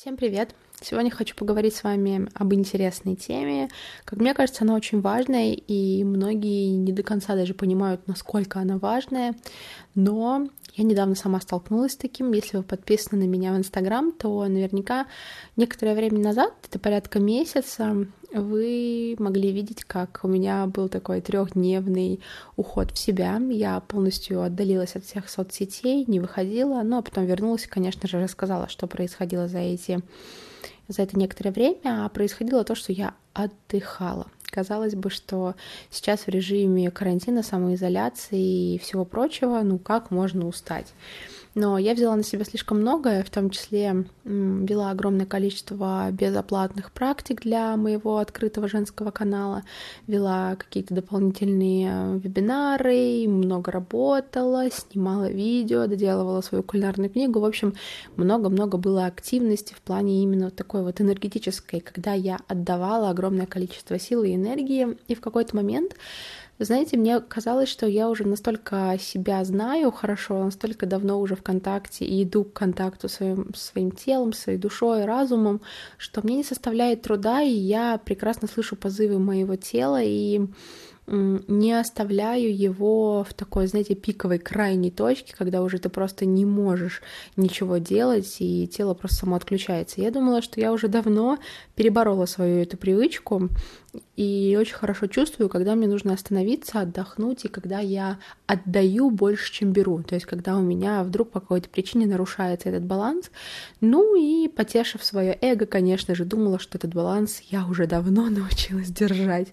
Всем привет! Сегодня хочу поговорить с вами об интересной теме. Как мне кажется, она очень важная, и многие не до конца даже понимают, насколько она важная. Но я недавно сама столкнулась с таким. Если вы подписаны на меня в Инстаграм, то наверняка некоторое время назад, это порядка месяца, вы могли видеть, как у меня был такой трехдневный уход в себя. Я полностью отдалилась от всех соцсетей, не выходила, но потом вернулась, конечно же, рассказала, что происходило за эти за это некоторое время, а происходило то, что я отдыхала. Казалось бы, что сейчас в режиме карантина, самоизоляции и всего прочего, ну как можно устать? Но я взяла на себя слишком многое, в том числе вела огромное количество безоплатных практик для моего открытого женского канала, вела какие-то дополнительные вебинары, много работала, снимала видео, доделывала свою кулинарную книгу. В общем, много-много было активности в плане именно такой вот энергетической, когда я отдавала огромное количество сил и энергии, и в какой-то момент знаете, мне казалось, что я уже настолько себя знаю хорошо, настолько давно уже в контакте и иду к контакту своим, своим телом, своей душой, разумом, что мне не составляет труда, и я прекрасно слышу позывы моего тела, и не оставляю его в такой, знаете, пиковой крайней точке, когда уже ты просто не можешь ничего делать, и тело просто само отключается. Я думала, что я уже давно переборола свою эту привычку, и очень хорошо чувствую, когда мне нужно остановиться, отдохнуть, и когда я отдаю больше, чем беру. То есть, когда у меня вдруг по какой-то причине нарушается этот баланс. Ну и потешив свое эго, конечно же, думала, что этот баланс я уже давно научилась держать.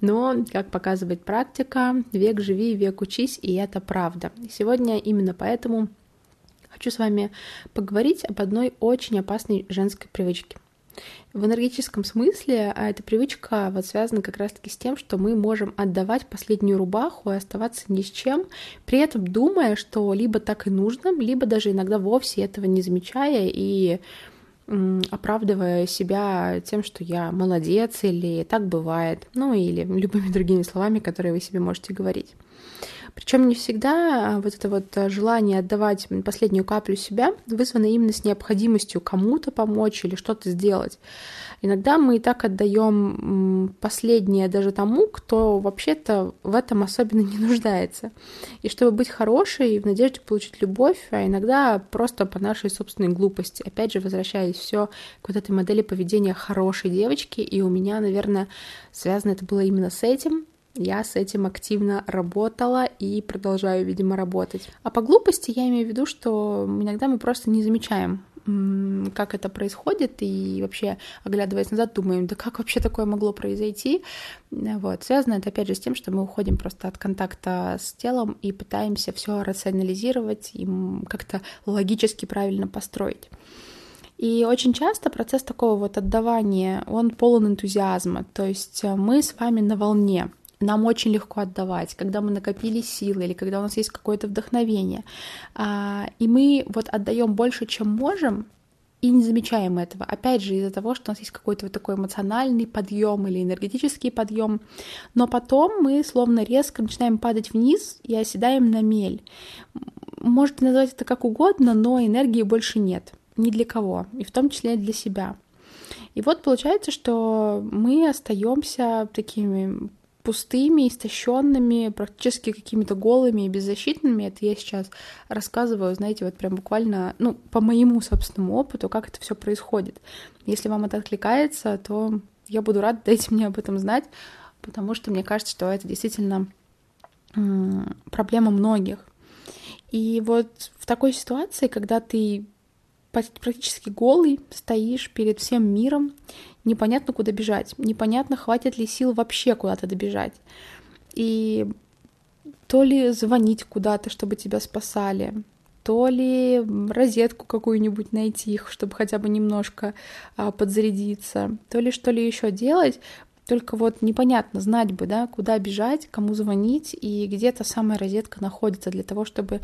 Но, как показывает практика, век живи, век учись, и это правда. сегодня именно поэтому хочу с вами поговорить об одной очень опасной женской привычке. В энергетическом смысле а эта привычка вот связана как раз-таки с тем, что мы можем отдавать последнюю рубаху и оставаться ни с чем, при этом думая, что либо так и нужно, либо даже иногда вовсе этого не замечая и оправдывая себя тем, что я молодец или так бывает, ну или любыми другими словами, которые вы себе можете говорить. Причем не всегда вот это вот желание отдавать последнюю каплю себя вызвано именно с необходимостью кому-то помочь или что-то сделать. Иногда мы и так отдаем последнее даже тому, кто вообще-то в этом особенно не нуждается. И чтобы быть хорошей, в надежде получить любовь, а иногда просто по нашей собственной глупости. Опять же, возвращаясь все к вот этой модели поведения хорошей девочки, и у меня, наверное, связано это было именно с этим, я с этим активно работала и продолжаю, видимо, работать. А по глупости я имею в виду, что иногда мы просто не замечаем как это происходит, и вообще, оглядываясь назад, думаем, да как вообще такое могло произойти? Вот. Связано это, опять же, с тем, что мы уходим просто от контакта с телом и пытаемся все рационализировать и как-то логически правильно построить. И очень часто процесс такого вот отдавания, он полон энтузиазма, то есть мы с вами на волне, нам очень легко отдавать, когда мы накопили силы или когда у нас есть какое-то вдохновение. А, и мы вот отдаем больше, чем можем, и не замечаем этого. Опять же, из-за того, что у нас есть какой-то вот такой эмоциональный подъем или энергетический подъем. Но потом мы словно резко начинаем падать вниз и оседаем на мель. Можете назвать это как угодно, но энергии больше нет. Ни для кого. И в том числе для себя. И вот получается, что мы остаемся такими пустыми, истощенными, практически какими-то голыми и беззащитными. Это я сейчас рассказываю, знаете, вот прям буквально, ну, по моему собственному опыту, как это все происходит. Если вам это откликается, то я буду рада, дайте мне об этом знать, потому что мне кажется, что это действительно проблема многих. И вот в такой ситуации, когда ты практически голый, стоишь перед всем миром, непонятно, куда бежать, непонятно, хватит ли сил вообще куда-то добежать. И то ли звонить куда-то, чтобы тебя спасали, то ли розетку какую-нибудь найти, чтобы хотя бы немножко а, подзарядиться, то ли что ли еще делать, только вот непонятно, знать бы, да, куда бежать, кому звонить и где эта самая розетка находится для того, чтобы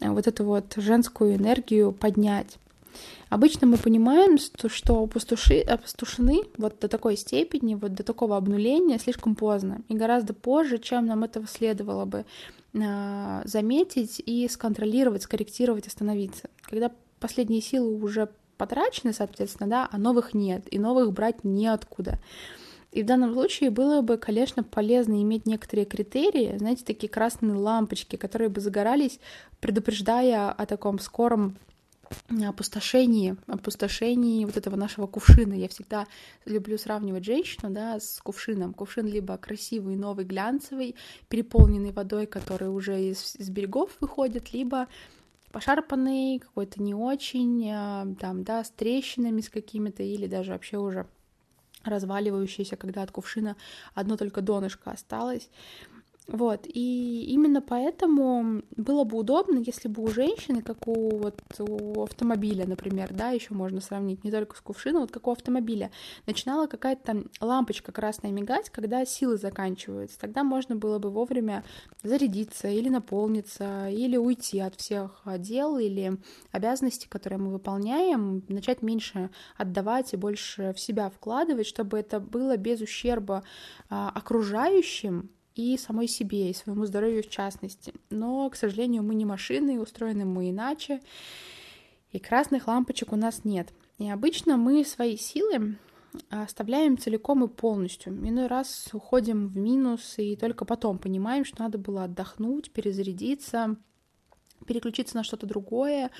а, вот эту вот женскую энергию поднять. Обычно мы понимаем, что опустоши, опустошены вот до такой степени, вот до такого обнуления слишком поздно и гораздо позже, чем нам этого следовало бы э, заметить и сконтролировать, скорректировать, остановиться. Когда последние силы уже потрачены, соответственно, да, а новых нет, и новых брать неоткуда. И в данном случае было бы, конечно, полезно иметь некоторые критерии, знаете, такие красные лампочки, которые бы загорались, предупреждая о таком скором опустошении, опустошении вот этого нашего кувшина. Я всегда люблю сравнивать женщину, да, с кувшином. Кувшин либо красивый, новый, глянцевый, переполненный водой, который уже из, из берегов выходит, либо пошарпанный, какой-то не очень, а, там, да, с трещинами с какими-то, или даже вообще уже разваливающийся, когда от кувшина одно только донышко осталось. Вот, и именно поэтому было бы удобно, если бы у женщины, как у, вот, у автомобиля, например, да, еще можно сравнить не только с кувшином, вот как у автомобиля, начинала какая-то лампочка красная мигать, когда силы заканчиваются. Тогда можно было бы вовремя зарядиться или наполниться, или уйти от всех дел или обязанностей, которые мы выполняем, начать меньше отдавать и больше в себя вкладывать, чтобы это было без ущерба а, окружающим, и самой себе, и своему здоровью в частности. Но, к сожалению, мы не машины, и устроены мы иначе, и красных лампочек у нас нет. И обычно мы свои силы оставляем целиком и полностью. Иной раз уходим в минус и только потом понимаем, что надо было отдохнуть, перезарядиться, переключиться на что-то другое,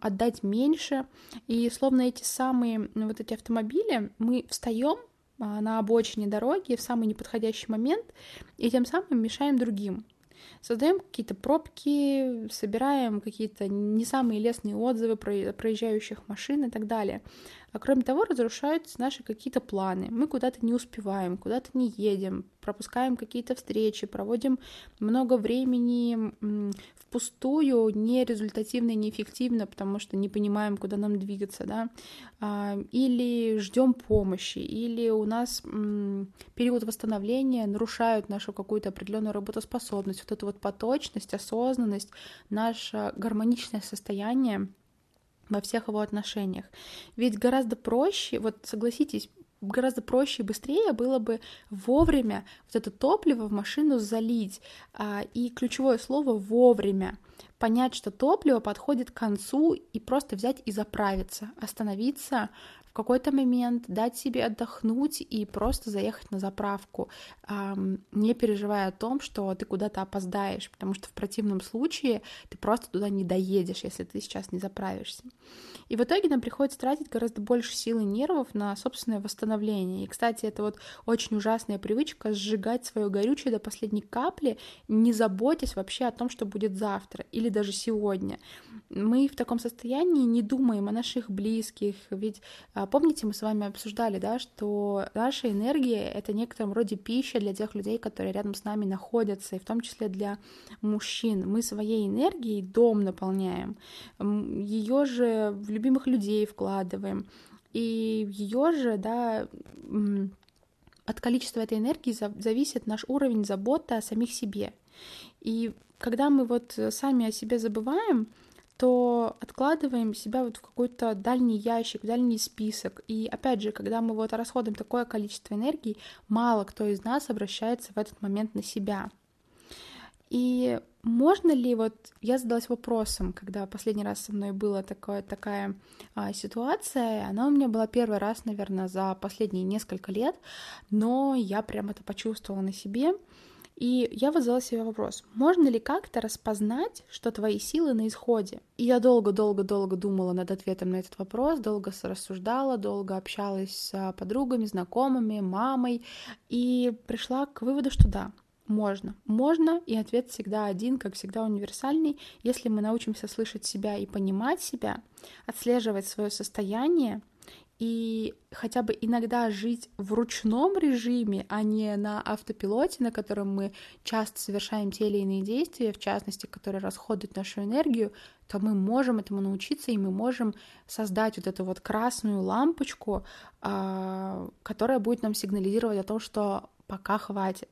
отдать меньше. И словно эти самые вот эти автомобили, мы встаем а, на обочине дороги в самый неподходящий момент и тем самым мешаем другим. Создаем какие-то пробки, собираем какие-то не самые лестные отзывы про проезжающих машин и так далее. А кроме того, разрушаются наши какие-то планы. Мы куда-то не успеваем, куда-то не едем, пропускаем какие-то встречи, проводим много времени впустую, нерезультативно и неэффективно, потому что не понимаем, куда нам двигаться, да, а, или ждем помощи, или у нас период восстановления нарушают нашу какую-то определенную работоспособность, вот эту вот поточность, осознанность, наше гармоничное состояние во всех его отношениях. Ведь гораздо проще, вот согласитесь, гораздо проще и быстрее было бы вовремя вот это топливо в машину залить. А, и ключевое слово вовремя. Понять, что топливо подходит к концу и просто взять и заправиться, остановиться, какой-то момент дать себе отдохнуть и просто заехать на заправку, не переживая о том, что ты куда-то опоздаешь, потому что в противном случае ты просто туда не доедешь, если ты сейчас не заправишься. И в итоге нам приходится тратить гораздо больше сил и нервов на собственное восстановление. И, кстати, это вот очень ужасная привычка сжигать свое горючее до последней капли, не заботясь вообще о том, что будет завтра или даже сегодня. Мы в таком состоянии не думаем о наших близких, ведь а, помните, мы с вами обсуждали, да, что наша энергия — это некотором роде пища для тех людей, которые рядом с нами находятся, и в том числе для мужчин. Мы своей энергией дом наполняем, ее же в любимых людей вкладываем, и ее же, да, от количества этой энергии зависит наш уровень заботы о самих себе. И когда мы вот сами о себе забываем, то откладываем себя вот в какой-то дальний ящик, в дальний список. И опять же, когда мы вот расходуем такое количество энергии, мало кто из нас обращается в этот момент на себя. И можно ли, вот я задалась вопросом, когда последний раз со мной была такая, такая а, ситуация, она у меня была первый раз, наверное, за последние несколько лет, но я прям это почувствовала на себе, и я задала себе вопрос, можно ли как-то распознать, что твои силы на исходе? И я долго-долго-долго думала над ответом на этот вопрос, долго рассуждала, долго общалась с подругами, знакомыми, мамой, и пришла к выводу, что да, можно. Можно, и ответ всегда один, как всегда универсальный. Если мы научимся слышать себя и понимать себя, отслеживать свое состояние, и хотя бы иногда жить в ручном режиме, а не на автопилоте, на котором мы часто совершаем те или иные действия, в частности, которые расходуют нашу энергию, то мы можем этому научиться, и мы можем создать вот эту вот красную лампочку, а, которая будет нам сигнализировать о том, что пока хватит.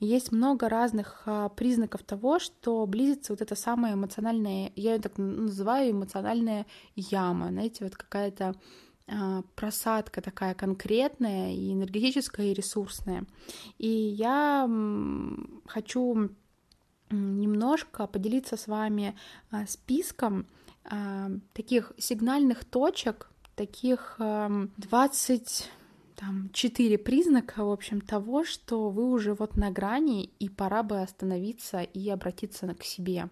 есть много разных а, признаков того, что близится вот эта самая эмоциональная, я ее так называю эмоциональная яма, знаете, вот какая-то просадка такая конкретная и энергетическая, и ресурсная. И я хочу немножко поделиться с вами а, списком а, таких сигнальных точек, таких 20 эм, там четыре признака, в общем, того, что вы уже вот на грани, и пора бы остановиться и обратиться к себе.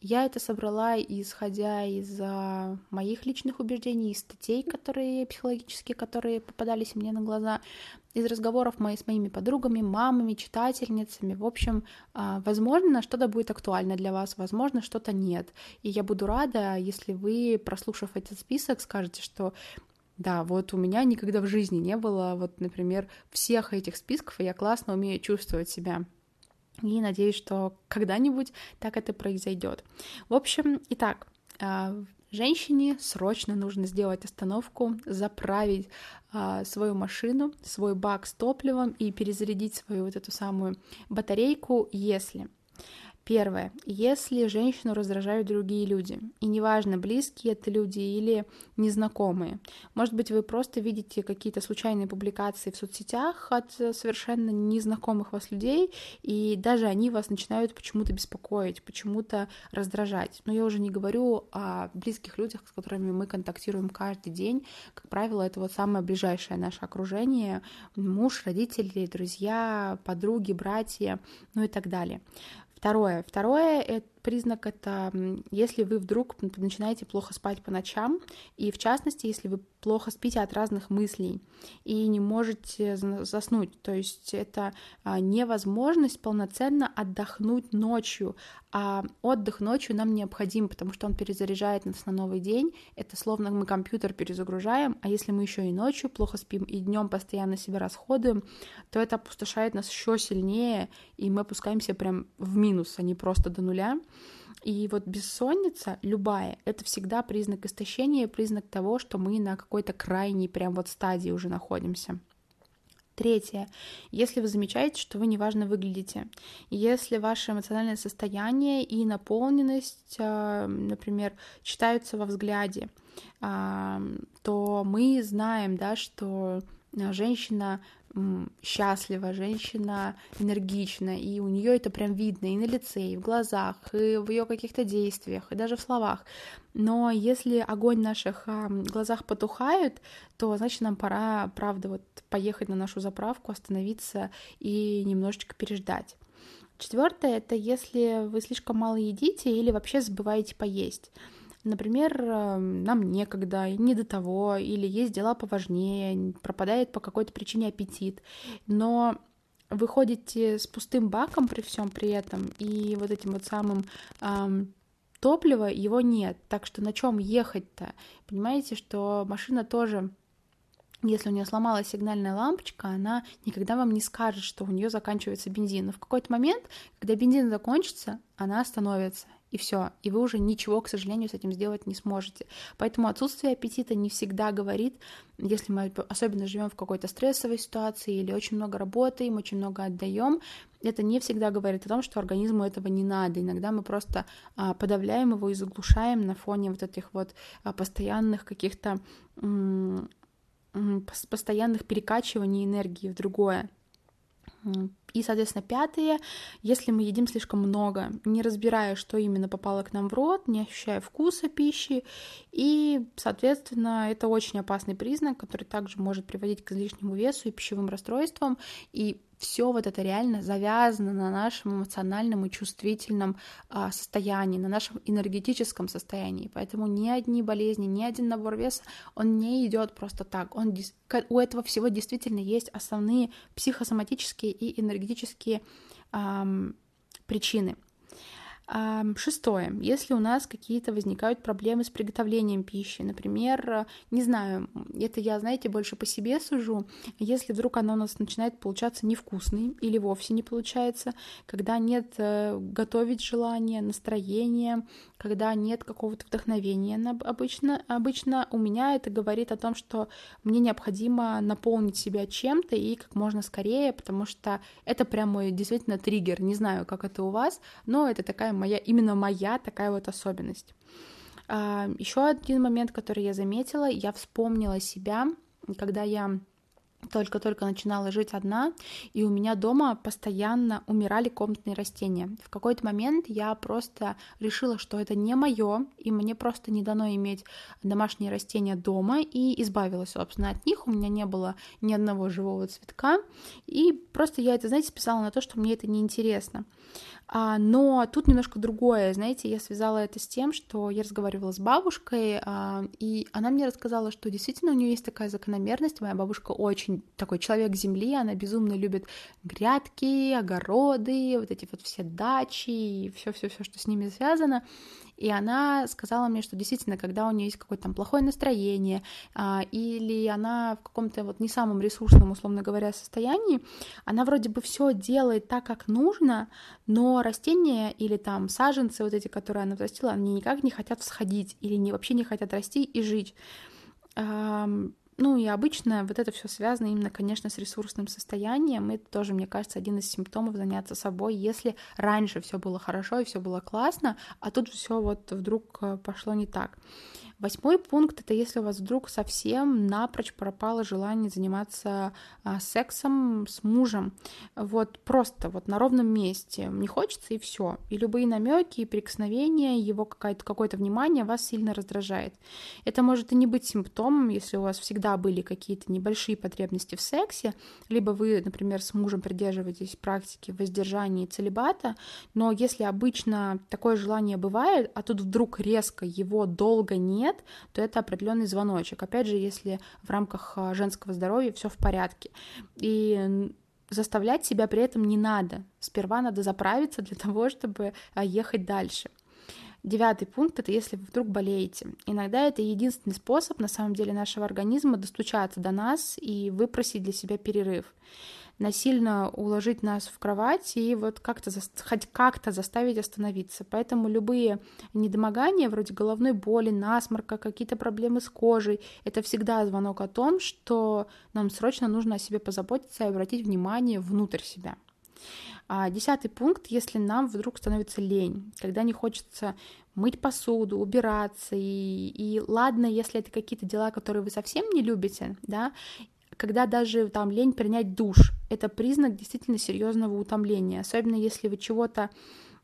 Я это собрала, исходя из а, моих личных убеждений, из статей, которые психологические, которые попадались мне на глаза, из разговоров мои, с моими подругами, мамами, читательницами. В общем, а, возможно, что-то будет актуально для вас, возможно, что-то нет. И я буду рада, если вы, прослушав этот список, скажете, что да, вот у меня никогда в жизни не было, вот, например, всех этих списков, и я классно умею чувствовать себя. И надеюсь, что когда-нибудь так это произойдет. В общем, итак, а, женщине срочно нужно сделать остановку, заправить а, свою машину, свой бак с топливом и перезарядить свою вот эту самую батарейку, если Первое. Если женщину раздражают другие люди, и неважно, близкие это люди или незнакомые, может быть, вы просто видите какие-то случайные публикации в соцсетях от совершенно незнакомых вас людей, и даже они вас начинают почему-то беспокоить, почему-то раздражать. Но я уже не говорю о близких людях, с которыми мы контактируем каждый день. Как правило, это вот самое ближайшее наше окружение, муж, родители, друзья, подруги, братья, ну и так далее. Второе. Второе это признак это, если вы вдруг начинаете плохо спать по ночам, и в частности, если вы плохо спите от разных мыслей и не можете заснуть. То есть это а, невозможность полноценно отдохнуть ночью. А отдых ночью нам необходим, потому что он перезаряжает нас на новый день. Это словно мы компьютер перезагружаем, а если мы еще и ночью плохо спим, и днем постоянно себя расходуем, то это опустошает нас еще сильнее, и мы опускаемся прям в минус, а не просто до нуля. И вот бессонница, любая, это всегда признак истощения, признак того, что мы на какой-то крайней прям вот стадии уже находимся. Третье. Если вы замечаете, что вы неважно выглядите, если ваше эмоциональное состояние и наполненность, а, например, читаются во взгляде, а, то мы знаем, да, что женщина счастлива, женщина энергична, и у нее это прям видно и на лице, и в глазах, и в ее каких-то действиях, и даже в словах. Но если огонь в наших глазах потухает, то значит нам пора, правда, вот поехать на нашу заправку, остановиться и немножечко переждать. Четвертое это если вы слишком мало едите или вообще забываете поесть. Например, эм, нам некогда, не до того, или есть дела поважнее, пропадает по какой-то причине аппетит. Но вы ходите с пустым баком при всем при этом, и вот этим вот самым эм, топлива его нет. Так что на чем ехать-то? Понимаете, что машина тоже если у нее сломалась сигнальная лампочка, она никогда вам не скажет, что у нее заканчивается бензин. Но в какой-то момент, когда бензин закончится, она остановится и все, и вы уже ничего, к сожалению, с этим сделать не сможете. Поэтому отсутствие аппетита не всегда говорит, если мы особенно живем в какой-то стрессовой ситуации или очень много работаем, очень много отдаем, это не всегда говорит о том, что организму этого не надо. Иногда мы просто а, подавляем его и заглушаем на фоне вот этих вот а, постоянных каких-то постоянных перекачиваний энергии в другое. И, соответственно, пятое, если мы едим слишком много, не разбирая, что именно попало к нам в рот, не ощущая вкуса пищи, и, соответственно, это очень опасный признак, который также может приводить к излишнему весу и пищевым расстройствам, и все вот это реально завязано на нашем эмоциональном и чувствительном а, состоянии, на нашем энергетическом состоянии. Поэтому ни одни болезни, ни один набор веса, он не идет просто так. Он, у этого всего действительно есть основные психосоматические и энергетические а, причины. Шестое. Если у нас какие-то возникают проблемы с приготовлением пищи, например, не знаю, это я, знаете, больше по себе сужу, если вдруг она у нас начинает получаться невкусной или вовсе не получается, когда нет э, готовить желания, настроения, когда нет какого-то вдохновения обычно, обычно у меня это говорит о том, что мне необходимо наполнить себя чем-то и как можно скорее, потому что это прям мой действительно триггер, не знаю, как это у вас, но это такая моя, именно моя такая вот особенность. А, Еще один момент, который я заметила, я вспомнила себя, когда я только-только начинала жить одна, и у меня дома постоянно умирали комнатные растения. В какой-то момент я просто решила, что это не мое, и мне просто не дано иметь домашние растения дома, и избавилась, собственно, от них. У меня не было ни одного живого цветка, и просто я это, знаете, списала на то, что мне это неинтересно. А, но тут немножко другое, знаете, я связала это с тем, что я разговаривала с бабушкой, а, и она мне рассказала, что действительно у нее есть такая закономерность. Моя бабушка очень такой человек земли, она безумно любит грядки, огороды, вот эти вот все дачи все-все-все, что с ними связано. И она сказала мне, что действительно, когда у нее есть какое-то там плохое настроение, а, или она в каком-то вот не самом ресурсном, условно говоря, состоянии, она вроде бы все делает так, как нужно, но растения или там саженцы, вот эти, которые она взрастила, они никак не хотят всходить или не, вообще не хотят расти и жить. Ну и обычно вот это все связано именно, конечно, с ресурсным состоянием. Это тоже, мне кажется, один из симптомов заняться собой, если раньше все было хорошо и все было классно, а тут все вот вдруг э, пошло не так. Восьмой пункт — это если у вас вдруг совсем напрочь пропало желание заниматься а, сексом с мужем. Вот просто вот на ровном месте. Не хочется, и все. И любые намеки, и прикосновения, его какое-то какое-то внимание вас сильно раздражает. Это может и не быть симптомом, если у вас всегда были какие-то небольшие потребности в сексе, либо вы, например, с мужем придерживаетесь практики воздержания и целебата, но если обычно такое желание бывает, а тут вдруг резко его долго нет, нет, то это определенный звоночек. Опять же, если в рамках а, женского здоровья все в порядке. И заставлять себя при этом не надо. Сперва надо заправиться для того, чтобы а, ехать дальше. Девятый пункт — это если вы вдруг болеете. Иногда это единственный способ, на самом деле, нашего организма достучаться до нас и выпросить для себя перерыв насильно уложить нас в кровать и вот как-то хоть как-то заставить остановиться. Поэтому любые недомогания, вроде головной боли, насморка, какие-то проблемы с кожей, это всегда звонок о том, что нам срочно нужно о себе позаботиться и обратить внимание внутрь себя. А десятый пункт, если нам вдруг становится лень, когда не хочется мыть посуду, убираться, и, и ладно, если это какие-то дела, которые вы совсем не любите, да, когда даже там лень принять душ, это признак действительно серьезного утомления, особенно если вы чего-то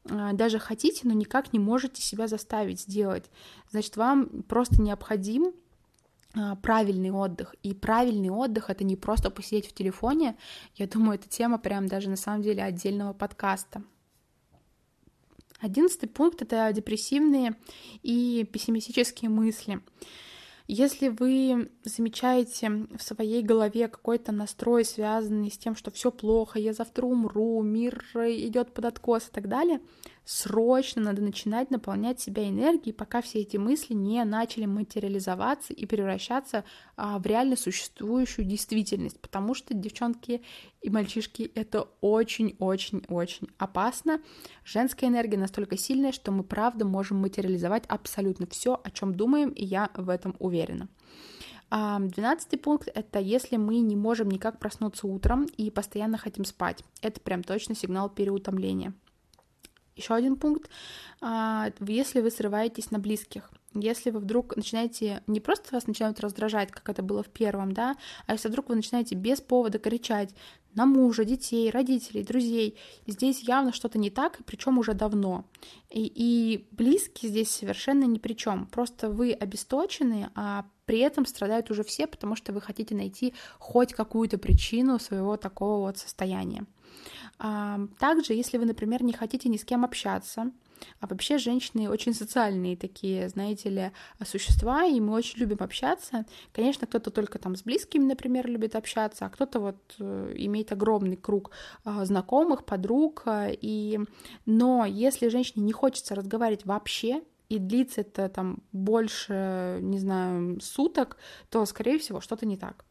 а, даже хотите, но никак не можете себя заставить сделать. Значит, вам просто необходим а, правильный отдых. И правильный отдых — это не просто посидеть в телефоне. Я думаю, это тема прям даже на самом деле отдельного подкаста. Одиннадцатый пункт — это депрессивные и пессимистические мысли. Если вы замечаете в своей голове какой-то настрой, связанный с тем, что все плохо, я завтра умру, мир идет под откос и так далее, срочно надо начинать наполнять себя энергией, пока все эти мысли не начали материализоваться и превращаться а, в реально существующую действительность, потому что, девчонки и мальчишки, это очень-очень-очень опасно. Женская энергия настолько сильная, что мы правда можем материализовать абсолютно все, о чем думаем, и я в этом уверена. А, двенадцатый пункт — это если мы не можем никак проснуться утром и постоянно хотим спать. Это прям точно сигнал переутомления. Еще один пункт, а, если вы срываетесь на близких, если вы вдруг начинаете, не просто вас начинают раздражать, как это было в первом, да, а если вдруг вы начинаете без повода кричать на мужа, детей, родителей, друзей, здесь явно что-то не так, причем уже давно. И, и близкие здесь совершенно ни при чем. Просто вы обесточены, а при этом страдают уже все, потому что вы хотите найти хоть какую-то причину своего такого вот состояния. Также, если вы, например, не хотите ни с кем общаться, а вообще женщины очень социальные такие, знаете ли, существа, и мы очень любим общаться. Конечно, кто-то только там с близкими, например, любит общаться, а кто-то вот э, имеет огромный круг а, знакомых, подруг. А, и... Но если женщине не хочется разговаривать вообще, и длится это там больше, не знаю, суток, то, скорее всего, что-то не так.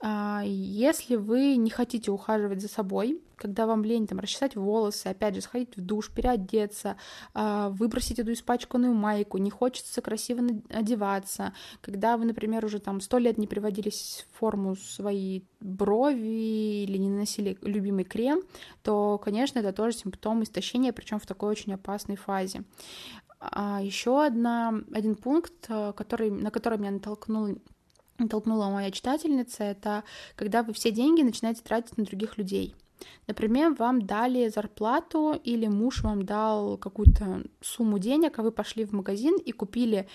А, если вы не хотите ухаживать за собой, когда вам лень там расчесать волосы, опять же, сходить в душ, переодеться, а, выбросить эту испачканную майку, не хочется красиво одеваться, когда вы, например, уже там сто лет не приводили в форму свои брови или не наносили любимый крем, то, конечно, это тоже симптом истощения, причем в такой очень опасной фазе. А еще одна, один пункт, который, на который меня натолкнул толкнула моя читательница, это когда вы все деньги начинаете тратить на других людей. Например, вам дали зарплату или муж вам дал какую-то сумму денег, а вы пошли в магазин и купили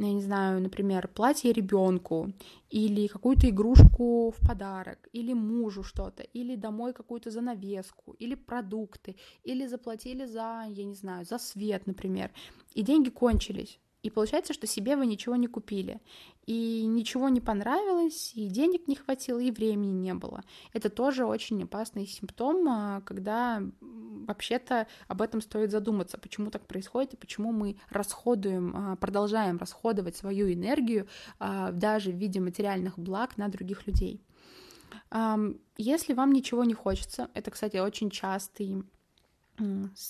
я не знаю, например, платье ребенку или какую-то игрушку в подарок, или мужу что-то, или домой какую-то занавеску, или продукты, или заплатили за, я не знаю, за свет, например, и деньги кончились. И получается, что себе вы ничего не купили. И ничего не понравилось, и денег не хватило, и времени не было. Это тоже очень опасный симптом, а, когда вообще-то об этом стоит задуматься, почему так происходит, и почему мы расходуем, а, продолжаем расходовать свою энергию а, даже в виде материальных благ на других людей. Если вам ничего не хочется, это, кстати, очень частый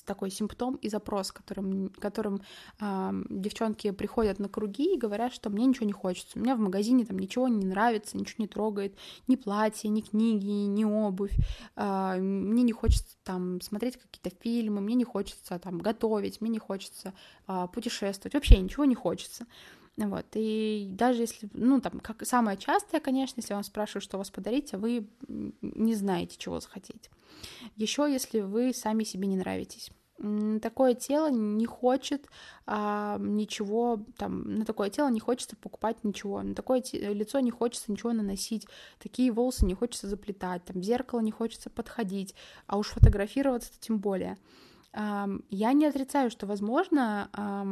такой симптом и запрос, которым, которым э, девчонки приходят на круги и говорят, что мне ничего не хочется, у меня в магазине там ничего не нравится, ничего не трогает, ни платье, ни книги, ни обувь, э, мне не хочется там смотреть какие-то фильмы, мне не хочется там готовить, мне не хочется э, путешествовать, вообще ничего не хочется. Вот, и даже если, ну, там, как самое частое, конечно, если вам спрашивают, что вас подарить, а вы не знаете, чего захотеть. Еще если вы сами себе не нравитесь. Такое тело не хочет а, ничего, там, на такое тело не хочется покупать ничего, на такое лицо не хочется ничего наносить, такие волосы не хочется заплетать, там, в зеркало не хочется подходить, а уж фотографироваться тем более. А, я не отрицаю, что, возможно, а,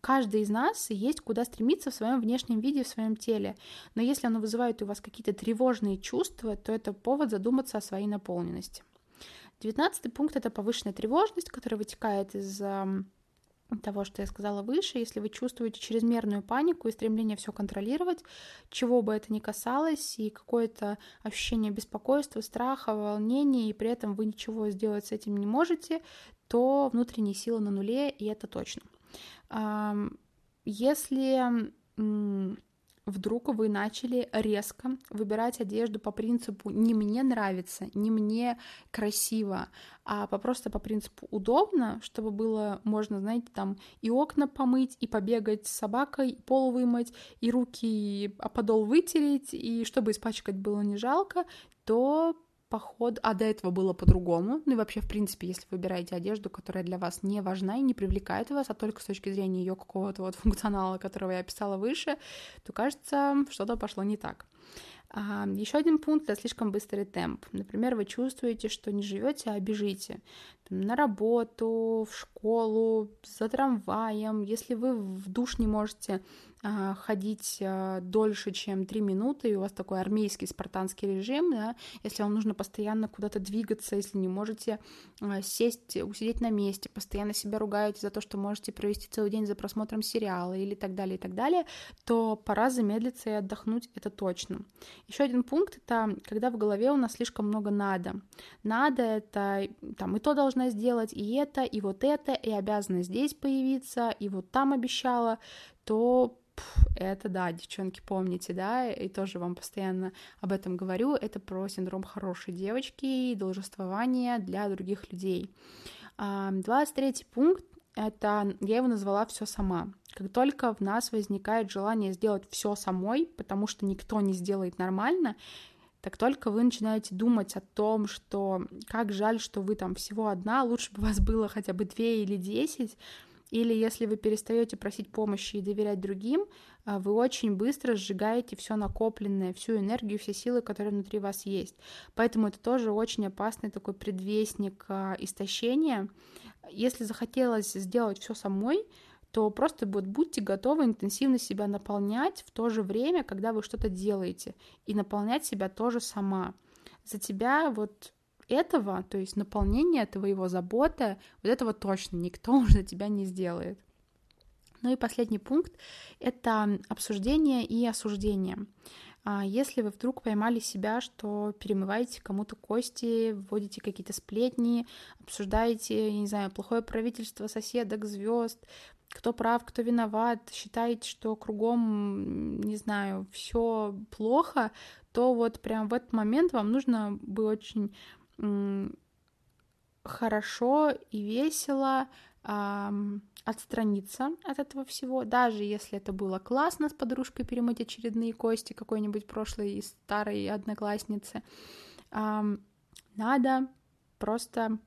каждый из нас есть куда стремиться в своем внешнем виде, в своем теле. Но если оно вызывает у вас какие-то тревожные чувства, то это повод задуматься о своей наполненности. Девятнадцатый пункт — это повышенная тревожность, которая вытекает из того, что я сказала выше, если вы чувствуете чрезмерную панику и стремление все контролировать, чего бы это ни касалось, и какое-то ощущение беспокойства, страха, волнения, и при этом вы ничего сделать с этим не можете, то внутренние силы на нуле, и это точно. Если вдруг вы начали резко выбирать одежду по принципу не мне нравится, не мне красиво, а по просто по принципу удобно, чтобы было можно, знаете, там и окна помыть, и побегать с собакой, и пол вымыть, и руки, а подол вытереть, и чтобы испачкать было не жалко, то поход, а до этого было по-другому. Ну и вообще, в принципе, если вы выбираете одежду, которая для вас не важна и не привлекает вас, а только с точки зрения ее какого-то вот функционала, которого я описала выше, то кажется, что-то пошло не так. А, еще один пункт это слишком быстрый темп. Например, вы чувствуете, что не живете, а бежите на работу, в школу, за трамваем. Если вы в душ не можете а, ходить а, дольше, чем 3 минуты, и у вас такой армейский спартанский режим, да, если вам нужно постоянно куда-то двигаться, если не можете а, сесть, усидеть на месте, постоянно себя ругаете за то, что можете провести целый день за просмотром сериала или так далее, и так далее, то пора замедлиться и отдохнуть, это точно. Еще один пункт — это когда в голове у нас слишком много «надо». «Надо» — это там и то должна сделать, и это, и вот это, и обязана здесь появиться, и вот там обещала, то это да, девчонки, помните, да, и тоже вам постоянно об этом говорю, это про синдром хорошей девочки и должествование для других людей. 23 пункт это я его назвала все сама. Как только в нас возникает желание сделать все самой, потому что никто не сделает нормально, так только вы начинаете думать о том, что как жаль, что вы там всего одна, лучше бы вас было хотя бы две или десять, или если вы перестаете просить помощи и доверять другим, а, вы очень быстро сжигаете все накопленное, всю энергию, все силы, которые внутри вас есть. Поэтому это тоже очень опасный такой предвестник а, истощения. Если захотелось сделать все самой, то просто вот будьте готовы интенсивно себя наполнять в то же время, когда вы что-то делаете, и наполнять себя тоже сама. За тебя вот этого, то есть наполнение твоего заботы, вот этого точно никто уже тебя не сделает. Ну и последний пункт — это обсуждение и осуждение. А если вы вдруг поймали себя, что перемываете кому-то кости, вводите какие-то сплетни, обсуждаете, я не знаю, плохое правительство соседок, звезд, кто прав, кто виноват, считаете, что кругом, не знаю, все плохо, то вот прям в этот момент вам нужно бы очень хорошо и весело отстраниться от этого всего, даже если это было классно с подружкой перемыть очередные кости какой-нибудь прошлой старой одноклассницы. Эм, надо просто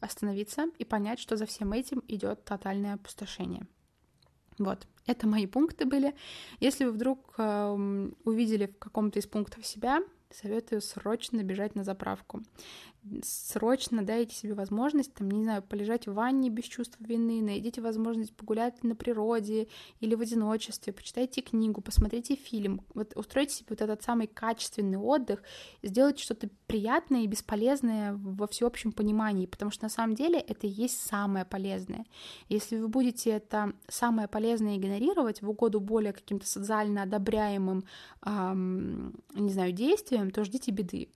остановиться и понять, что за всем этим идет тотальное опустошение. Вот, это мои пункты были. Если вы вдруг э, увидели в каком-то из пунктов себя, советую срочно бежать на заправку. Срочно дайте себе возможность, там, не знаю, полежать в ванне без чувства вины, найдите возможность погулять на природе или в одиночестве, почитайте книгу, посмотрите фильм, вот устройте себе вот этот самый качественный отдых, сделайте что-то приятное и бесполезное во всеобщем понимании, потому что на самом деле это и есть самое полезное. Если вы будете это самое полезное игнорировать в угоду более каким-то социально одобряемым, эм, не знаю, действиям, то ждите беды.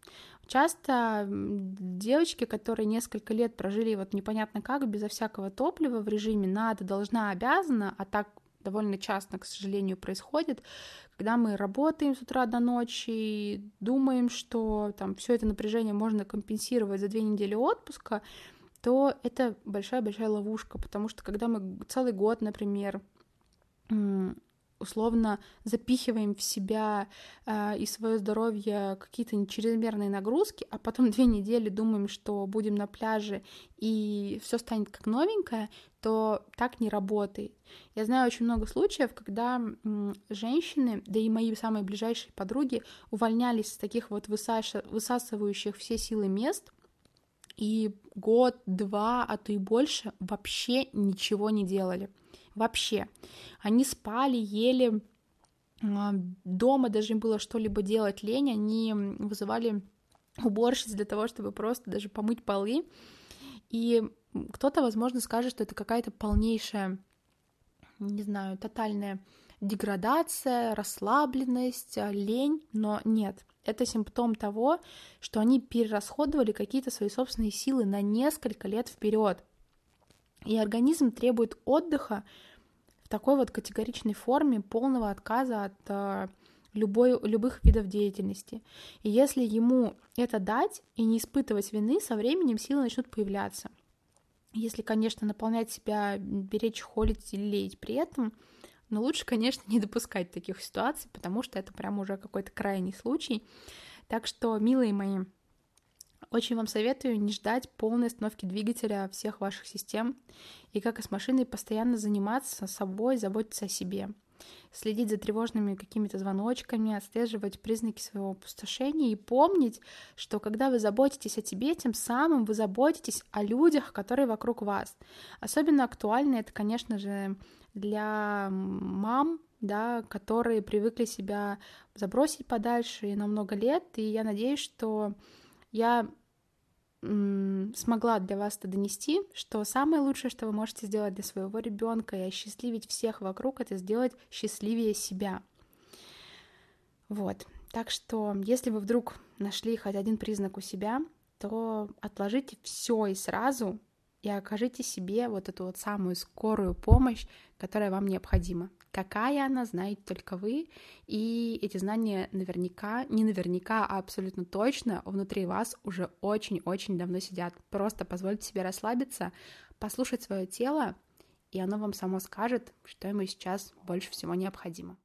Часто девочки, которые несколько лет прожили вот непонятно как, безо всякого топлива в режиме надо, должна, обязана, а так довольно часто, к сожалению, происходит, когда мы работаем с утра до ночи, думаем, что там все это напряжение можно компенсировать за две недели отпуска, то это большая-большая ловушка, потому что когда мы целый год, например, условно запихиваем в себя э, и свое здоровье какие-то чрезмерные нагрузки, а потом две недели думаем, что будем на пляже и все станет как новенькое, то так не работает. Я знаю очень много случаев, когда женщины, да и мои самые ближайшие подруги, увольнялись с таких вот высасывающих все силы мест, и год, два, а то и больше вообще ничего не делали. Вообще. Они спали, ели, дома даже им было что-либо делать лень, они вызывали уборщиц для того, чтобы просто даже помыть полы. И кто-то, возможно, скажет, что это какая-то полнейшая, не знаю, тотальная деградация, расслабленность, лень, но нет. Это симптом того, что они перерасходовали какие-то свои собственные силы на несколько лет вперед. И организм требует отдыха такой вот категоричной форме полного отказа от э, любой, любых видов деятельности. И если ему это дать и не испытывать вины, со временем силы начнут появляться. Если, конечно, наполнять себя, беречь, холить или леять при этом, но лучше, конечно, не допускать таких ситуаций, потому что это прям уже какой-то крайний случай. Так что, милые мои, очень вам советую не ждать полной остановки двигателя всех ваших систем. И как и с машиной постоянно заниматься собой, заботиться о себе. Следить за тревожными какими-то звоночками, отслеживать признаки своего опустошения и помнить, что когда вы заботитесь о тебе, тем самым вы заботитесь о людях, которые вокруг вас. Особенно актуально это, конечно же, для мам, да, которые привыкли себя забросить подальше и на много лет, и я надеюсь, что я смогла для вас это донести, что самое лучшее, что вы можете сделать для своего ребенка и осчастливить всех вокруг, это сделать счастливее себя. Вот. Так что, если вы вдруг нашли хоть один признак у себя, то отложите все и сразу и окажите себе вот эту вот самую скорую помощь, которая вам необходима. Какая она, знаете только вы, и эти знания наверняка, не наверняка, а абсолютно точно внутри вас уже очень-очень давно сидят. Просто позвольте себе расслабиться, послушать свое тело, и оно вам само скажет, что ему сейчас больше всего необходимо.